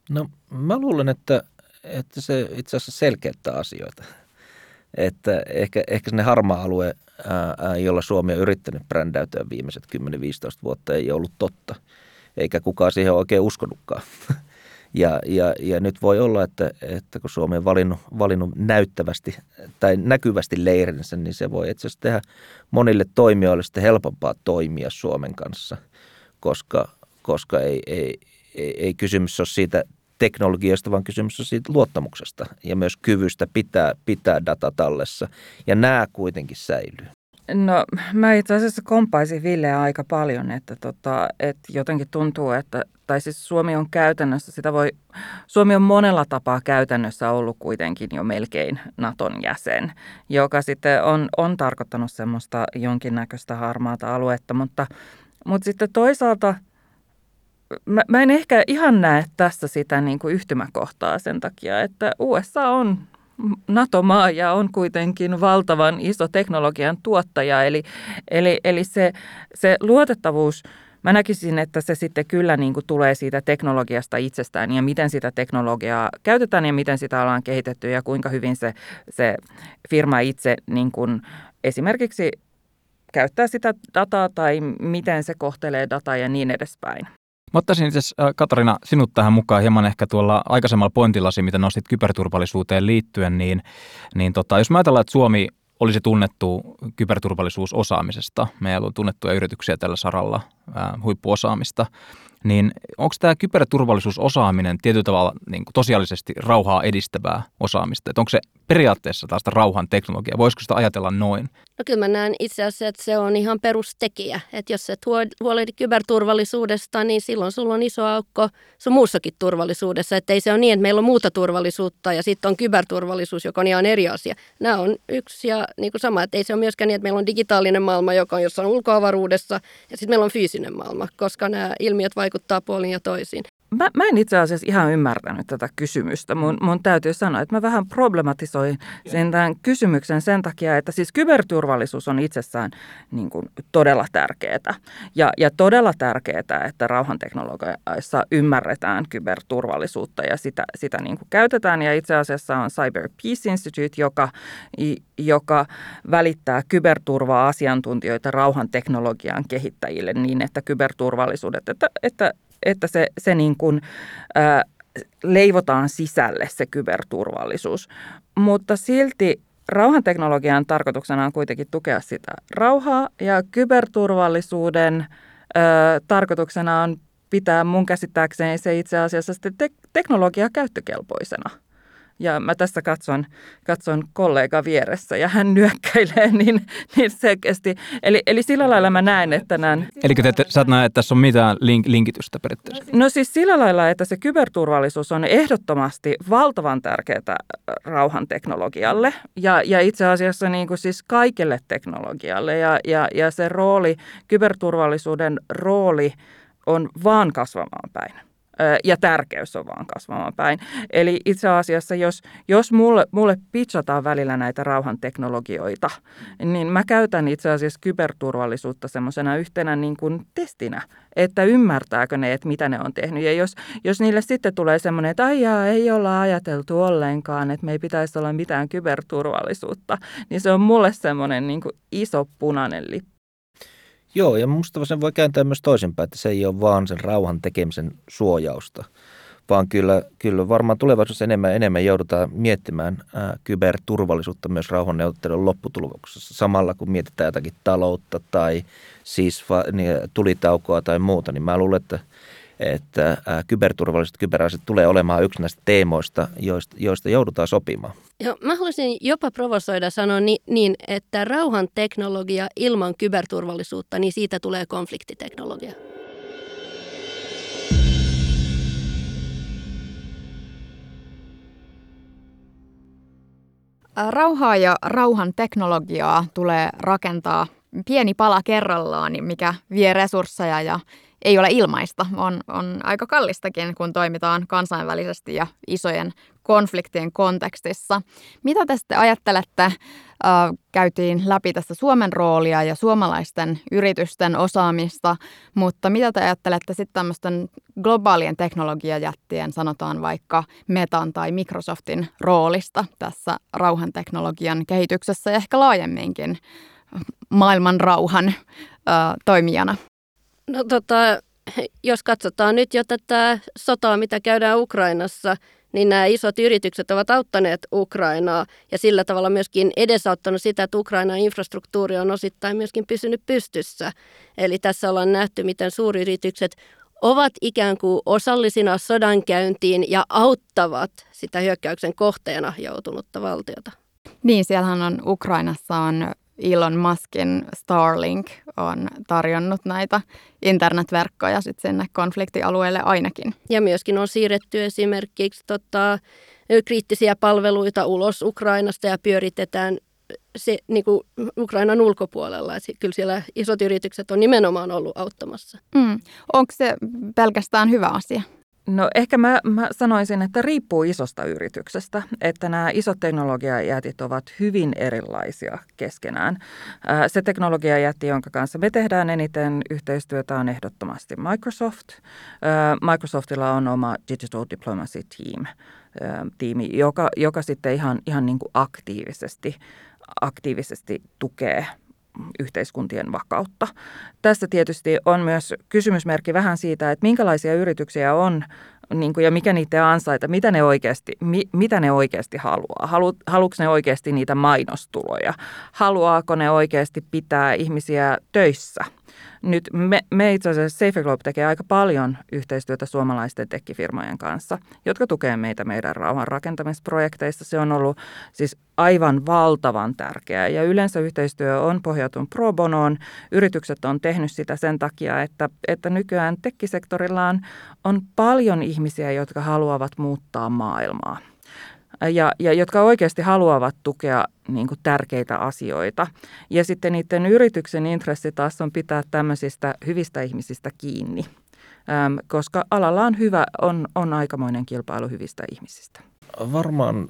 Speaker 4: No mä luulen, että, että se itse asiassa selkeyttää asioita. Että ehkä, ehkä sinne harmaa alue, jolla Suomi on yrittänyt brändäytyä viimeiset 10-15 vuotta, ei ollut totta. Eikä kukaan siihen oikein uskonutkaan. Ja, ja, ja nyt voi olla, että, että kun Suomi on valinnut, valinnut näyttävästi tai näkyvästi leirinsä, niin se voi itse asiassa tehdä monille toimijoille sitten helpompaa toimia Suomen kanssa, koska, koska ei, ei, ei, ei kysymys ole siitä teknologiasta, vaan kysymys on siitä luottamuksesta ja myös kyvystä pitää, pitää data tallessa. Ja nämä kuitenkin säilyy.
Speaker 5: No mä itse asiassa kompaisin Villeä aika paljon, että, tota, että jotenkin tuntuu, että tai siis Suomi on käytännössä, sitä voi, Suomi on monella tapaa käytännössä ollut kuitenkin jo melkein Naton jäsen, joka sitten on, on tarkoittanut semmoista jonkinnäköistä harmaata aluetta, mutta, mutta sitten toisaalta – mä, mä en ehkä ihan näe tässä sitä niin kuin yhtymäkohtaa sen takia, että USA on NATO-maa ja on kuitenkin valtavan iso teknologian tuottaja. Eli, eli, eli se, se luotettavuus, mä näkisin, että se sitten kyllä niin kuin tulee siitä teknologiasta itsestään ja miten sitä teknologiaa käytetään ja miten sitä ollaan kehitetty ja kuinka hyvin se, se firma itse niin kuin esimerkiksi käyttää sitä dataa tai miten se kohtelee dataa ja niin edespäin.
Speaker 1: Mä ottaisin itse asiassa, Katarina, sinut tähän mukaan hieman ehkä tuolla aikaisemmalla pointillasi, mitä nostit kyberturvallisuuteen liittyen, niin, niin tota, jos mä ajatellaan, että Suomi olisi tunnettu kyberturvallisuusosaamisesta, meillä on tunnettuja yrityksiä tällä saralla, huippuosaamista, niin onko tämä kyberturvallisuusosaaminen tietyllä tavalla niin kuin tosiaalisesti rauhaa edistävää osaamista? Onko se periaatteessa tästä rauhan teknologia? Voisiko sitä ajatella noin?
Speaker 6: No kyllä mä näen itse asiassa, että se on ihan perustekijä. Että jos et huolehdi kyberturvallisuudesta, niin silloin sulla on iso aukko sun muussakin turvallisuudessa. Että ei se ole niin, että meillä on muuta turvallisuutta ja sitten on kyberturvallisuus, joka on ihan eri asia. Nämä on yksi ja niin kuin sama, että ei se ole myöskään niin, että meillä on digitaalinen maailma, joka on jossain ulkoavaruudessa ja sitten meillä on fyysinen maailma, koska nämä ilmiöt vaikuttaa puolin ja toisiin.
Speaker 5: Mä, mä en itse asiassa ihan ymmärtänyt tätä kysymystä. Mun, mun täytyy sanoa, että mä vähän problematisoin sen tämän kysymyksen sen takia, että siis kyberturvallisuus on itsessään niin kuin todella tärkeää. Ja, ja todella tärkeää, että rauhanteknologiassa ymmärretään kyberturvallisuutta ja sitä, sitä niin kuin käytetään. Ja itse asiassa on Cyber Peace Institute, joka, joka välittää kyberturva-asiantuntijoita rauhanteknologian kehittäjille niin, että kyberturvallisuudet, että, että että se, se niin kuin, ää, leivotaan sisälle se kyberturvallisuus. Mutta silti rauhanteknologian tarkoituksena on kuitenkin tukea sitä rauhaa ja kyberturvallisuuden ää, tarkoituksena on pitää mun käsittääkseni se itse asiassa te- teknologia käyttökelpoisena – ja mä tässä katson, katson kollega vieressä ja hän nyökkäilee niin, niin selkeästi. Eli, eli sillä lailla mä näen, että näen...
Speaker 1: Eli te, te, sä et näe, että tässä on mitään link, linkitystä periaatteessa?
Speaker 5: No siis sillä lailla, että se kyberturvallisuus on ehdottomasti valtavan tärkeää äh, rauhan teknologialle ja, ja itse asiassa niin kuin siis kaikelle teknologialle. Ja, ja, ja se rooli, kyberturvallisuuden rooli on vaan kasvamaan päin ja tärkeys on vaan kasvamaan päin. Eli itse asiassa, jos, jos mulle, mulle pitchataan välillä näitä rauhanteknologioita, niin mä käytän itse asiassa kyberturvallisuutta semmoisena yhtenä niin kuin testinä, että ymmärtääkö ne, että mitä ne on tehnyt. Ja jos, jos niille sitten tulee semmoinen, että aijaa, ei olla ajateltu ollenkaan, että me ei pitäisi olla mitään kyberturvallisuutta, niin se on mulle semmoinen niin kuin iso punainen lippu.
Speaker 4: Joo, ja minusta sen voi kääntää myös toisinpäin, että se ei ole vaan sen rauhan tekemisen suojausta, vaan kyllä, kyllä varmaan tulevaisuudessa enemmän enemmän joudutaan miettimään ää, kyberturvallisuutta myös rauhanneuvottelun lopputuloksessa. Samalla kun mietitään jotakin taloutta tai siis va, niin, tulitaukoa tai muuta, niin mä luulen, että, että kyberturvalliset kyberaset tulee olemaan yksi näistä teemoista, joista, joista joudutaan sopimaan.
Speaker 6: Joo, mä haluaisin jopa provosoida sanoa ni, niin, että rauhan teknologia ilman kyberturvallisuutta, niin siitä tulee konfliktiteknologia.
Speaker 3: Rauhaa ja rauhan teknologiaa tulee rakentaa pieni pala kerrallaan, mikä vie resursseja ja ei ole ilmaista. On, on aika kallistakin, kun toimitaan kansainvälisesti ja isojen konfliktien kontekstissa. Mitä te ajattelette? käytiin läpi tässä Suomen roolia ja suomalaisten yritysten osaamista, mutta mitä te ajattelette sitten tämmöisten globaalien teknologiajättien, sanotaan vaikka Metan tai Microsoftin roolista tässä rauhanteknologian kehityksessä ja ehkä laajemminkin maailman rauhan ö, toimijana?
Speaker 6: No tota, jos katsotaan nyt jo tätä sotaa, mitä käydään Ukrainassa, niin nämä isot yritykset ovat auttaneet Ukrainaa ja sillä tavalla myöskin edesauttanut sitä, että Ukrainan infrastruktuuri on osittain myöskin pysynyt pystyssä. Eli tässä ollaan nähty, miten suuryritykset ovat ikään kuin osallisina sodankäyntiin ja auttavat sitä hyökkäyksen kohteena joutunutta valtiota.
Speaker 3: Niin, siellähän on Ukrainassa on Elon Muskin Starlink on tarjonnut näitä internetverkkoja sit sinne konfliktialueelle ainakin.
Speaker 6: Ja myöskin on siirretty esimerkiksi tota, kriittisiä palveluita ulos Ukrainasta ja pyöritetään se, niin kuin Ukrainan ulkopuolella. Et kyllä siellä isot yritykset on nimenomaan ollut auttamassa.
Speaker 3: Mm. Onko se pelkästään hyvä asia?
Speaker 5: No ehkä mä, mä sanoisin, että riippuu isosta yrityksestä, että nämä isot teknologiajätit ovat hyvin erilaisia keskenään. Se teknologiajätti, jonka kanssa me tehdään eniten yhteistyötä, on ehdottomasti Microsoft. Microsoftilla on oma Digital Diplomacy Team, tiimi, joka, joka sitten ihan, ihan niin kuin aktiivisesti, aktiivisesti tukee yhteiskuntien vakautta. Tässä tietysti on myös kysymysmerkki vähän siitä, että minkälaisia yrityksiä on niin kuin, ja mikä niiden ansaita, mitä ne oikeasti, mi, mitä ne oikeasti haluaa. Halu, haluatko ne oikeasti niitä mainostuloja? Haluaako ne oikeasti pitää ihmisiä töissä – nyt me, me itse asiassa Safe Globe tekee aika paljon yhteistyötä suomalaisten tekkifirmojen kanssa, jotka tukee meitä meidän rauhan rakentamisprojekteissa. Se on ollut siis aivan valtavan tärkeää ja yleensä yhteistyö on pohjautunut pro bonoon. Yritykset on tehnyt sitä sen takia, että, että nykyään tekkisektorilla on, on paljon ihmisiä, jotka haluavat muuttaa maailmaa ja, ja jotka oikeasti haluavat tukea niin kuin tärkeitä asioita. Ja sitten niiden yrityksen intressi taas on pitää tämmöisistä hyvistä ihmisistä kiinni, äm, koska alalla on hyvä, on, on aikamoinen kilpailu hyvistä ihmisistä.
Speaker 4: Varmaan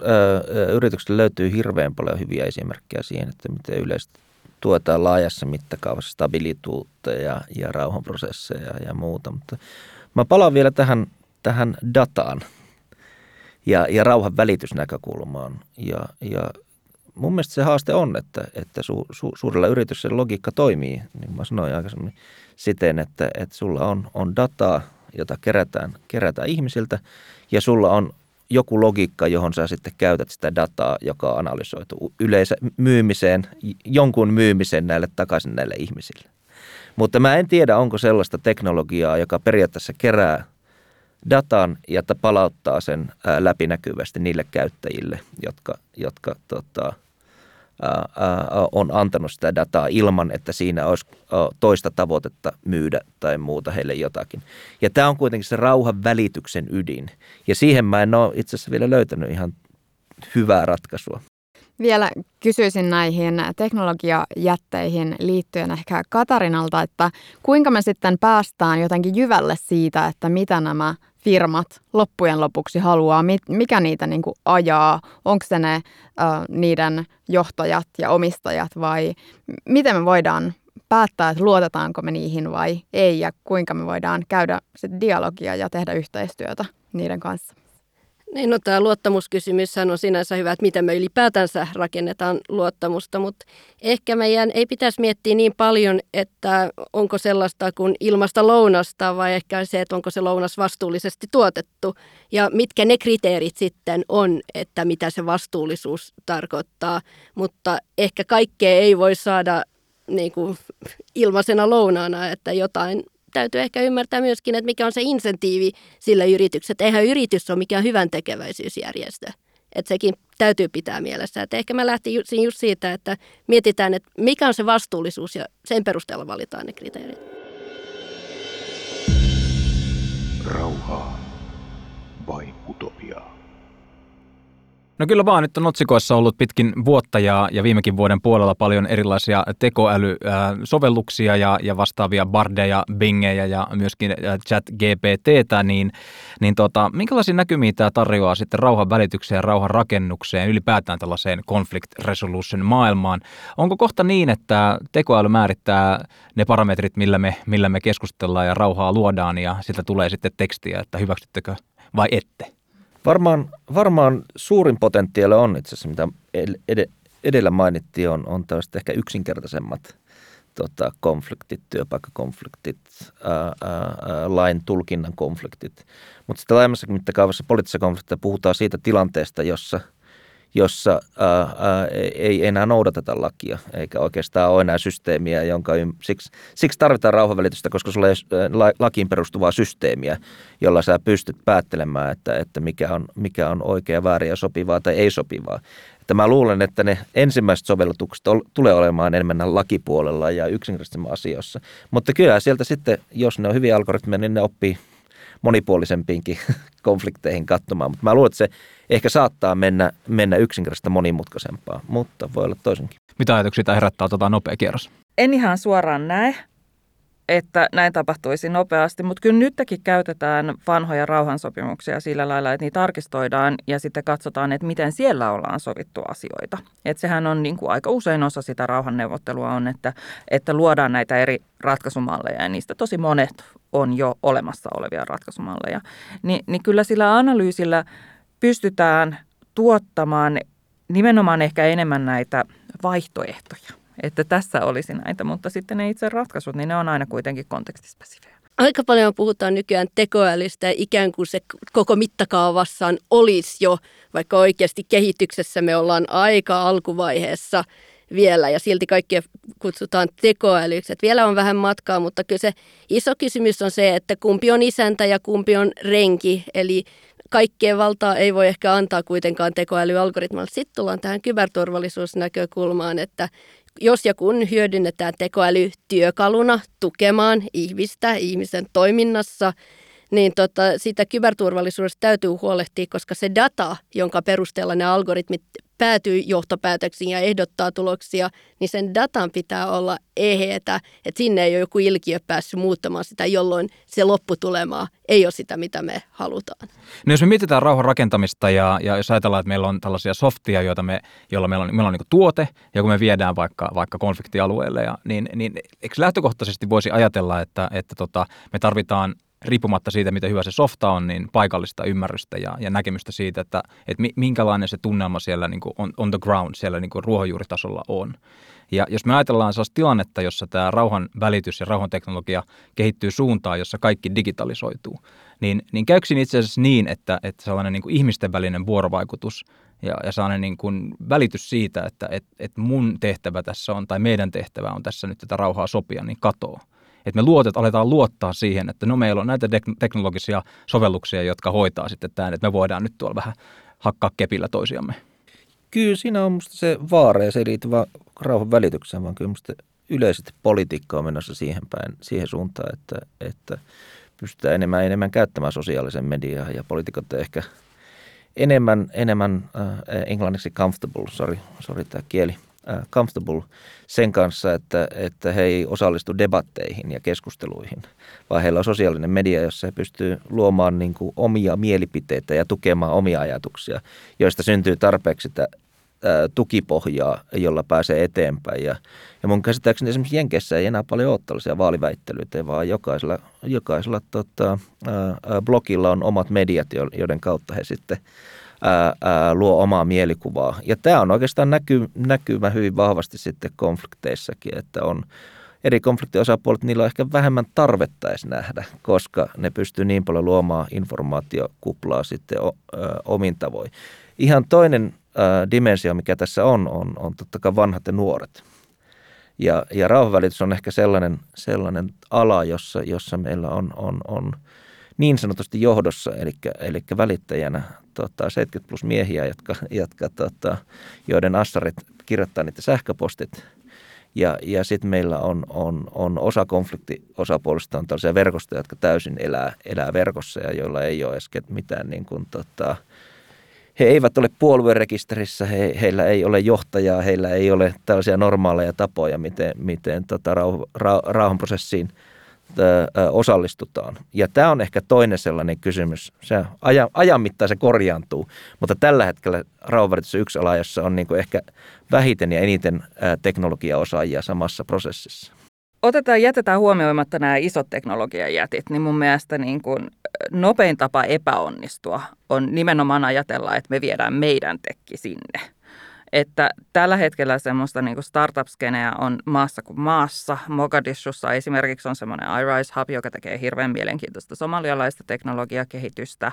Speaker 4: yrityksellä löytyy hirveän paljon hyviä esimerkkejä siihen, että miten yleisesti tuetaan laajassa mittakaavassa stabilituutta ja, ja rauhanprosesseja ja muuta. Mutta mä palaan vielä tähän, tähän dataan ja, ja rauhan välitysnäkökulmaan. Ja, ja mun mielestä se haaste on, että, että su, su, suurella yrityksellä logiikka toimii, niin mä sanoin aikaisemmin, siten, että, että sulla on, on dataa, jota kerätään, kerätään ihmisiltä, ja sulla on joku logiikka, johon sä sitten käytät sitä dataa, joka on analysoitu yleensä myymiseen, jonkun myymiseen näille takaisin näille ihmisille. Mutta mä en tiedä, onko sellaista teknologiaa, joka periaatteessa kerää datan ja palauttaa sen läpinäkyvästi niille käyttäjille, jotka, jotka tota, on antanut sitä dataa ilman, että siinä olisi toista tavoitetta myydä tai muuta heille jotakin. Ja tämä on kuitenkin se rauhan välityksen ydin. Ja siihen mä en ole itse asiassa vielä löytänyt ihan hyvää ratkaisua.
Speaker 3: Vielä kysyisin näihin teknologiajätteihin liittyen ehkä Katarinalta, että kuinka me sitten päästään jotenkin jyvälle siitä, että mitä nämä firmat loppujen lopuksi haluaa, mikä niitä niin kuin ajaa, onko se ne uh, niiden johtajat ja omistajat vai miten me voidaan päättää, että luotetaanko me niihin vai ei? Ja kuinka me voidaan käydä sit dialogia ja tehdä yhteistyötä niiden kanssa.
Speaker 6: Niin, no tämä luottamuskysymys on sinänsä hyvä, että miten me ylipäätänsä rakennetaan luottamusta, mutta ehkä meidän ei pitäisi miettiä niin paljon, että onko sellaista kuin ilmasta lounasta vai ehkä se, että onko se lounas vastuullisesti tuotettu. Ja mitkä ne kriteerit sitten on, että mitä se vastuullisuus tarkoittaa, mutta ehkä kaikkea ei voi saada niin kuin ilmaisena lounaana, että jotain täytyy ehkä ymmärtää myöskin, että mikä on se insentiivi sillä yrityksellä. Eihän yritys ole mikään hyvän tekeväisyysjärjestö. Että sekin täytyy pitää mielessä. Että ehkä mä lähtin just siitä, että mietitään, että mikä on se vastuullisuus ja sen perusteella valitaan ne kriteerit.
Speaker 8: Rauhaa vai utopiaa?
Speaker 1: No kyllä vaan, nyt on otsikoissa ollut pitkin vuotta ja, ja viimekin vuoden puolella paljon erilaisia tekoälysovelluksia ja, ja vastaavia bardeja, bingejä ja myöskin chat GPTtä, niin, niin tota, minkälaisia näkymiä tämä tarjoaa sitten rauhan välitykseen ja rauhan rakennukseen, ylipäätään tällaiseen conflict resolution maailmaan? Onko kohta niin, että tekoäly määrittää ne parametrit, millä me, millä me keskustellaan ja rauhaa luodaan ja sitä tulee sitten tekstiä, että hyväksyttekö vai ette?
Speaker 4: Varmaan, varmaan suurin potentiaali on itse asiassa, mitä edellä mainittiin, on, on tällaiset ehkä yksinkertaisemmat tota, konfliktit, työpaikkakonfliktit, ää, ää, lain tulkinnan konfliktit. Mutta sitten laajemmassa mittakaavassa poliittisessa konfliktissa puhutaan siitä tilanteesta, jossa – jossa ää, ää, ei enää noudateta lakia, eikä oikeastaan ole enää systeemiä, jonka siksi, siksi tarvitaan rauhanvälitystä, koska sulla ei lakiin perustuvaa systeemiä, jolla sä pystyt päättelemään, että, että mikä, on, mikä on oikea, väärin ja sopivaa tai ei sopivaa. Että mä luulen, että ne ensimmäiset sovellutukset tulee olemaan enemmän lakipuolella ja yksinkertaisesti asioissa. Mutta kyllä sieltä sitten, jos ne on hyviä algoritmeja, niin ne oppii monipuolisempiinkin konflikteihin katsomaan. Mutta mä luulen, että se ehkä saattaa mennä, mennä yksinkertaisesti monimutkaisempaa, mutta voi olla toisenkin.
Speaker 1: Mitä ajatuksia tämä herättää? Otetaan nopea kierros.
Speaker 5: En ihan suoraan näe, että näin tapahtuisi nopeasti, mutta kyllä nytkin käytetään vanhoja rauhansopimuksia sillä lailla, että niitä tarkistoidaan ja sitten katsotaan, että miten siellä ollaan sovittu asioita. Että sehän on niin kuin aika usein osa sitä rauhanneuvottelua on, että, että luodaan näitä eri ratkaisumalleja ja niistä tosi monet on jo olemassa olevia ratkaisumalleja. Ni, niin kyllä sillä analyysillä pystytään tuottamaan nimenomaan ehkä enemmän näitä vaihtoehtoja. Että tässä olisi näitä, mutta sitten ne itse ratkaisut, niin ne on aina kuitenkin kontekstispesifejä.
Speaker 6: Aika paljon puhutaan nykyään tekoälystä ja ikään kuin se koko mittakaavassaan olisi jo, vaikka oikeasti kehityksessä me ollaan aika alkuvaiheessa vielä ja silti kaikkia kutsutaan tekoälyksi. Että vielä on vähän matkaa, mutta kyllä se iso kysymys on se, että kumpi on isäntä ja kumpi on renki. Eli kaikkeen valtaa ei voi ehkä antaa kuitenkaan tekoälyalgoritmalle. Sitten tullaan tähän kyberturvallisuusnäkökulmaan, että jos ja kun hyödynnetään tekoäly työkaluna tukemaan ihmistä ihmisen toiminnassa, niin tota, sitä kyberturvallisuudesta täytyy huolehtia, koska se data, jonka perusteella ne algoritmit päätyy johtopäätöksiin ja ehdottaa tuloksia, niin sen datan pitää olla eheetä, että sinne ei ole joku ilkiö päässyt muuttamaan sitä, jolloin se lopputulema ei ole sitä, mitä me halutaan.
Speaker 1: No jos me mietitään rauhan rakentamista ja, ja jos ajatellaan, että meillä on tällaisia softia, joita me, joilla meillä on, meillä on niin tuote, ja kun me viedään vaikka, vaikka konfliktialueelle, ja, niin, niin eikö lähtökohtaisesti voisi ajatella, että, että tota, me tarvitaan riippumatta siitä, mitä hyvä se softa on, niin paikallista ymmärrystä ja, ja näkemystä siitä, että, että minkälainen se tunnelma siellä niin kuin on, on the ground, siellä niin kuin ruohonjuuritasolla on. Ja jos me ajatellaan sellaista tilannetta, jossa tämä rauhan välitys ja rauhanteknologia kehittyy suuntaan, jossa kaikki digitalisoituu, niin, niin käykö itse asiassa niin, että, että sellainen niin kuin ihmisten välinen vuorovaikutus ja, ja sellainen niin kuin välitys siitä, että et, et mun tehtävä tässä on tai meidän tehtävä on tässä nyt tätä rauhaa sopia, niin katoo että me luotet, aletaan luottaa siihen, että no meillä on näitä teknologisia sovelluksia, jotka hoitaa sitten tämän, että me voidaan nyt tuolla vähän hakkaa kepillä toisiamme.
Speaker 4: Kyllä siinä on musta se vaara ja se ei liity vaan rauhan välitykseen, vaan kyllä musta yleisesti politiikka on menossa siihen päin, siihen suuntaan, että, että pystytään enemmän enemmän käyttämään sosiaalisen mediaa ja poliitikot ehkä enemmän, enemmän äh, englanniksi comfortable, sorry, sorry tämä kieli – comfortable sen kanssa, että, että he ei osallistu debatteihin ja keskusteluihin, vaan heillä on sosiaalinen media, jossa he pystyy luomaan niin kuin omia mielipiteitä ja tukemaan omia ajatuksia, joista syntyy tarpeeksi sitä äh, tukipohjaa, jolla pääsee eteenpäin. Ja, ja mun käsittääkseni esimerkiksi Jenkeissä ei enää paljon ole tällaisia vaaliväittelyitä, vaan jokaisella, jokaisella tota, äh, blogilla on omat mediat, joiden kautta he sitten – ää, ää, luo omaa mielikuvaa. Ja tämä on oikeastaan näky, näkymä hyvin vahvasti sitten konflikteissakin, että on eri konfliktiosapuolet, niillä on ehkä vähemmän tarvetta edes nähdä, koska ne pystyy niin paljon luomaan informaatiokuplaa sitten o, ää, omin tavoin. Ihan toinen ää, dimensio, mikä tässä on, on, on totta kai vanhat ja nuoret. Ja, ja rauhanvälitys on ehkä sellainen, sellainen ala, jossa, jossa meillä on, on, on niin sanotusti johdossa, eli, eli välittäjänä tota, 70 plus miehiä, jotka, jotka, tota, joiden assarit kirjoittaa niitä sähköpostit – ja, ja sitten meillä on, on, on osa konfliktiosapuolista on tällaisia verkostoja, jotka täysin elää, elää verkossa ja joilla ei ole edes mitään niin kuin, tota, he eivät ole puoluerekisterissä, he, heillä ei ole johtajaa, heillä ei ole tällaisia normaaleja tapoja, miten, miten tota, rauh, ra, rauhanprosessiin – osallistutaan. Ja tämä on ehkä toinen sellainen kysymys. Se ajan, ajan mittaan se korjaantuu, mutta tällä hetkellä rauhanvälitys on yksi ala, jossa on niin kuin ehkä vähiten ja eniten teknologiaosaajia samassa prosessissa.
Speaker 5: Otetaan, jätetään huomioimatta nämä isot teknologiajätit, niin mun mielestä niin kuin nopein tapa epäonnistua on nimenomaan ajatella, että me viedään meidän tekki sinne – että tällä hetkellä semmoista niin startup-skeneä on maassa kuin maassa. Mogadishussa esimerkiksi on semmoinen iRise Hub, joka tekee hirveän mielenkiintoista somalialaista teknologiakehitystä.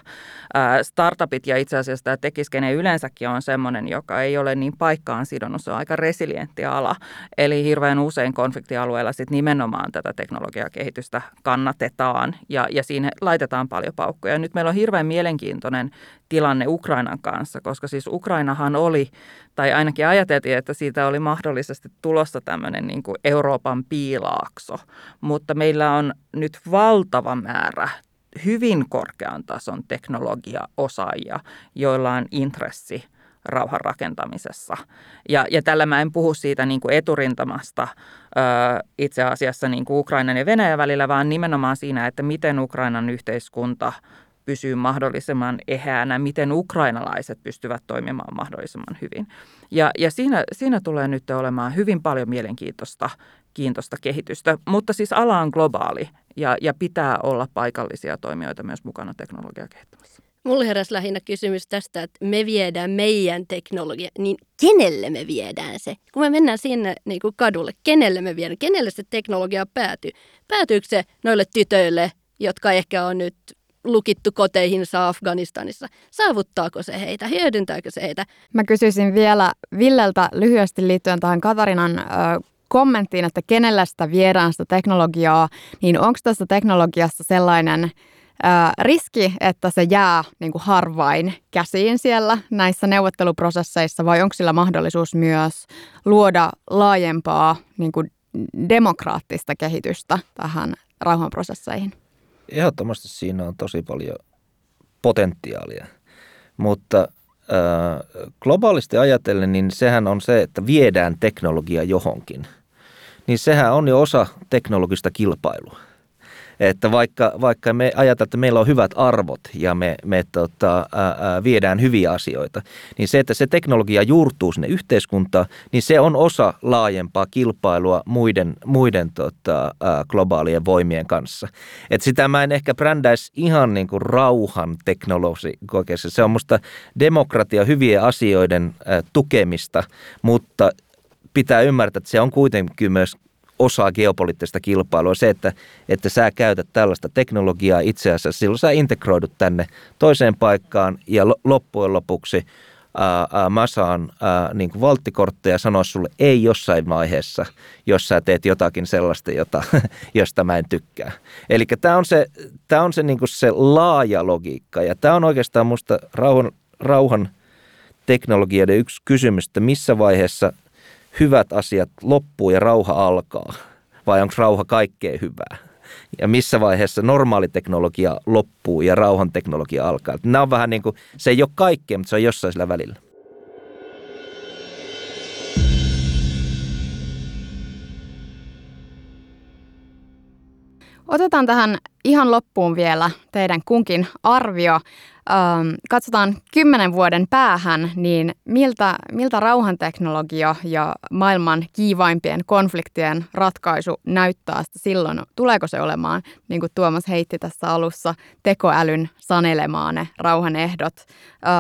Speaker 5: Startupit ja itse asiassa tämä tekiskene yleensäkin on semmoinen, joka ei ole niin paikkaan sidonnut. Se on aika resilientti ala. Eli hirveän usein konfliktialueella sit nimenomaan tätä teknologiakehitystä kannatetaan ja, ja siinä laitetaan paljon paukkoja. Nyt meillä on hirveän mielenkiintoinen tilanne Ukrainan kanssa, koska siis Ukrainahan oli, tai ainakin ajateltiin, että siitä oli mahdollisesti tulossa tämmöinen niin kuin Euroopan piilaakso, mutta meillä on nyt valtava määrä hyvin korkean tason teknologiaosaajia, joilla on intressi rauhan rakentamisessa. Ja, ja tällä mä en puhu siitä niin kuin eturintamasta ö, itse asiassa niin kuin Ukrainan ja Venäjän välillä, vaan nimenomaan siinä, että miten Ukrainan yhteiskunta pysyy mahdollisimman eheänä, miten ukrainalaiset pystyvät toimimaan mahdollisimman hyvin. Ja, ja siinä, siinä tulee nyt olemaan hyvin paljon mielenkiintoista kiintoista kehitystä, mutta siis ala on globaali ja, ja pitää olla paikallisia toimijoita myös mukana teknologian kehittämisessä.
Speaker 6: Mulle heräsi lähinnä kysymys tästä, että me viedään meidän teknologia, niin kenelle me viedään se? Kun me mennään sinne niin kuin kadulle, kenelle me viedään, kenelle se teknologia päätyy? Päätyykö se noille tytöille, jotka ehkä on nyt lukittu koteihinsa Afganistanissa. Saavuttaako se heitä? Hyödyntääkö se heitä?
Speaker 3: Mä kysyisin vielä Villeltä lyhyesti liittyen tähän Katarinan kommenttiin, että kenellä sitä viedään sitä teknologiaa, niin onko tässä teknologiassa sellainen riski, että se jää niin kuin harvain käsiin siellä näissä neuvotteluprosesseissa vai onko sillä mahdollisuus myös luoda laajempaa niin kuin demokraattista kehitystä tähän rauhanprosesseihin?
Speaker 4: Ehdottomasti siinä on tosi paljon potentiaalia, mutta äh, globaalisti ajatellen, niin sehän on se, että viedään teknologia johonkin. Niin sehän on jo osa teknologista kilpailua. Että vaikka, vaikka me ajatellaan, että meillä on hyvät arvot ja me, me tota, ää, ää, viedään hyviä asioita, niin se, että se teknologia juurtuu sinne yhteiskuntaan, niin se on osa laajempaa kilpailua muiden, muiden tota, ää, globaalien voimien kanssa. Et sitä mä en ehkä brändäisi ihan niin kuin rauhan teknologi Se on musta demokratia hyvien asioiden ää, tukemista, mutta pitää ymmärtää, että se on kuitenkin myös osa geopoliittista kilpailua. Se, että, että sä käytät tällaista teknologiaa itse asiassa, silloin sä integroidut tänne toiseen paikkaan ja loppujen lopuksi ää, mä saan ää, niin kuin valttikortteja sanoa sulle ei jossain vaiheessa, jos sä teet jotakin sellaista, jota, josta mä en tykkää. Eli tämä on se, tää on se, niin kuin se laaja logiikka ja tämä on oikeastaan musta rauhan, rauhan teknologioiden yksi kysymys, että missä vaiheessa – hyvät asiat loppuu ja rauha alkaa? Vai onko rauha kaikkea hyvää? Ja missä vaiheessa normaali teknologia loppuu ja rauhan teknologia alkaa? Nämä on vähän niin kuin, se ei ole kaikkea, mutta se on jossain sillä välillä.
Speaker 3: Otetaan tähän ihan loppuun vielä teidän kunkin arvio ähm, katsotaan kymmenen vuoden päähän, niin miltä, miltä rauhanteknologia ja maailman kiivaimpien konfliktien ratkaisu näyttää sitä silloin? Tuleeko se olemaan, niin kuin Tuomas heitti tässä alussa, tekoälyn sanelemaan ne rauhan ehdot? Äh,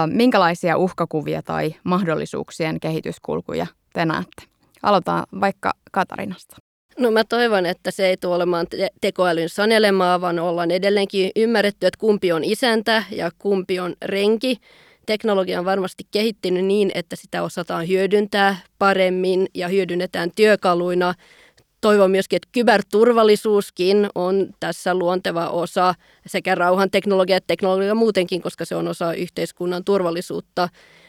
Speaker 3: minkälaisia uhkakuvia tai mahdollisuuksien kehityskulkuja te näette? Aloitetaan vaikka Katarinasta.
Speaker 6: No mä toivon, että se ei tule olemaan te- tekoälyn sanelemaa, vaan ollaan edelleenkin ymmärretty, että kumpi on isäntä ja kumpi on renki teknologia on varmasti kehittynyt niin, että sitä osataan hyödyntää paremmin ja hyödynnetään työkaluina. Toivon myöskin, että kyberturvallisuuskin on tässä luonteva osa sekä rauhan teknologia että teknologia muutenkin, koska se on osa yhteiskunnan turvallisuutta.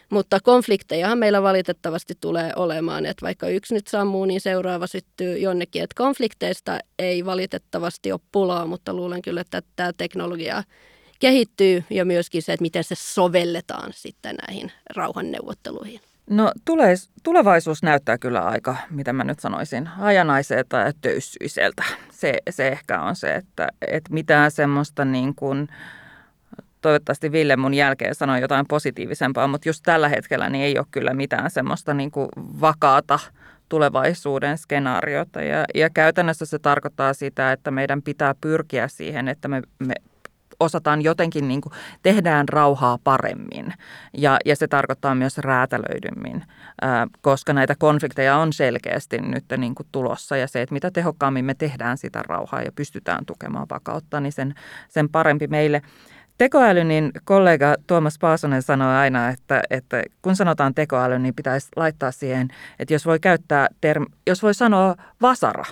Speaker 6: Mutta konfliktejahan meillä valitettavasti tulee olemaan, että vaikka yksi nyt sammuu, niin seuraava syttyy jonnekin. Että konflikteista ei valitettavasti ole pulaa, mutta luulen kyllä, että tämä teknologia kehittyy ja myöskin se, että miten se sovelletaan sitten näihin rauhanneuvotteluihin.
Speaker 5: No tulevaisuus näyttää kyllä aika, mitä mä nyt sanoisin, ajanaiselta ja töyssyiseltä. Se, se ehkä on se, että, että mitään semmoista niin kuin, toivottavasti Ville mun jälkeen sanoi jotain positiivisempaa, mutta just tällä hetkellä niin ei ole kyllä mitään semmoista niin kuin vakaata tulevaisuuden skenaariota. Ja, ja käytännössä se tarkoittaa sitä, että meidän pitää pyrkiä siihen, että me, me osataan jotenkin, niin kuin, tehdään rauhaa paremmin. Ja, ja se tarkoittaa myös räätälöidymmin, ää, koska näitä konflikteja on selkeästi nyt niin kuin tulossa. Ja se, että mitä tehokkaammin me tehdään sitä rauhaa ja pystytään tukemaan vakautta, niin sen, sen parempi meille. Tekoäly, niin kollega Tuomas Paasonen sanoi aina, että, että kun sanotaan tekoäly, niin pitäisi laittaa siihen, että jos voi käyttää, term, jos voi sanoa vasara,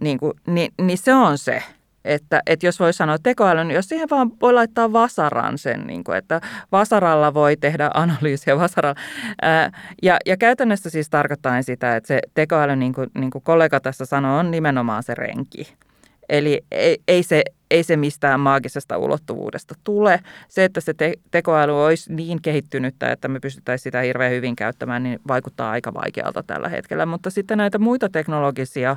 Speaker 5: niin, kuin, niin, niin se on se, että, että jos voi sanoa tekoäly, niin jos siihen vaan voi laittaa vasaran sen, niin kuin, että vasaralla voi tehdä analyysiä vasaralla. Ää, ja, ja käytännössä siis tarkoittaa sitä, että se tekoäly, niin kuin, niin kuin kollega tässä sanoi, on nimenomaan se renki. Eli ei, ei, se, ei se mistään maagisesta ulottuvuudesta tule. Se, että se te- tekoäly olisi niin kehittynyttä, että me pystyttäisiin sitä hirveän hyvin käyttämään, niin vaikuttaa aika vaikealta tällä hetkellä. Mutta sitten näitä muita teknologisia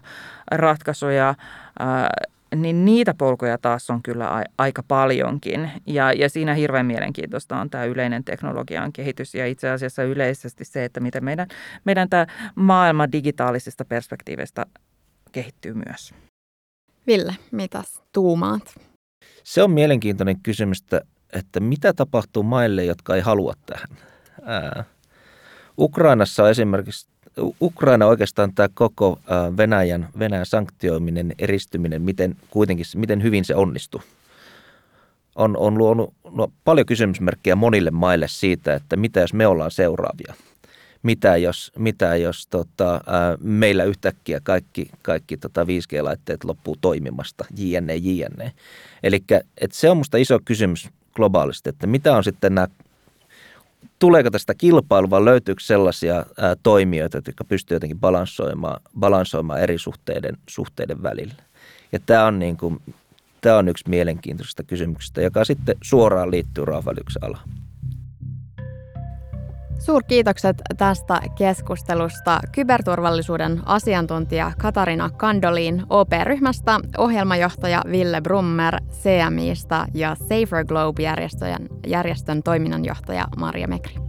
Speaker 5: ratkaisuja, ää, niin niitä polkuja taas on kyllä aika paljonkin. Ja, ja siinä hirveän mielenkiintoista on tämä yleinen teknologian kehitys ja itse asiassa yleisesti se, että miten meidän, meidän tämä maailma digitaalisesta perspektiivistä kehittyy myös.
Speaker 3: Ville, mitä tuumaat?
Speaker 4: Se on mielenkiintoinen kysymys, että, että mitä tapahtuu maille, jotka ei halua tähän. Ää, Ukrainassa on esimerkiksi Ukraina oikeastaan tämä koko Venäjän, Venäjän sanktioiminen, eristyminen, miten kuitenkin, miten hyvin se onnistuu, on, on luonut no, paljon kysymysmerkkejä monille maille siitä, että mitä jos me ollaan seuraavia. Mitä jos, mitä jos tota, ää, meillä yhtäkkiä kaikki, kaikki tota 5G-laitteet loppuu toimimasta, jne, jne. Eli se on minusta iso kysymys globaalisti, että mitä on sitten nämä tuleeko tästä kilpailua vai löytyykö sellaisia ää, toimijoita, jotka pystyvät jotenkin balansoimaan, balansoimaan eri suhteiden, suhteiden välillä. Ja tämä on, niin kuin, tämä on yksi mielenkiintoisista kysymyksistä, joka sitten suoraan liittyy rauhanvälityksen alaan.
Speaker 3: Suurkiitokset tästä keskustelusta kyberturvallisuuden asiantuntija Katarina Kandoliin OP-ryhmästä, ohjelmajohtaja Ville Brummer CMIstä ja Safer Globe-järjestön järjestön toiminnanjohtaja Maria Mekri.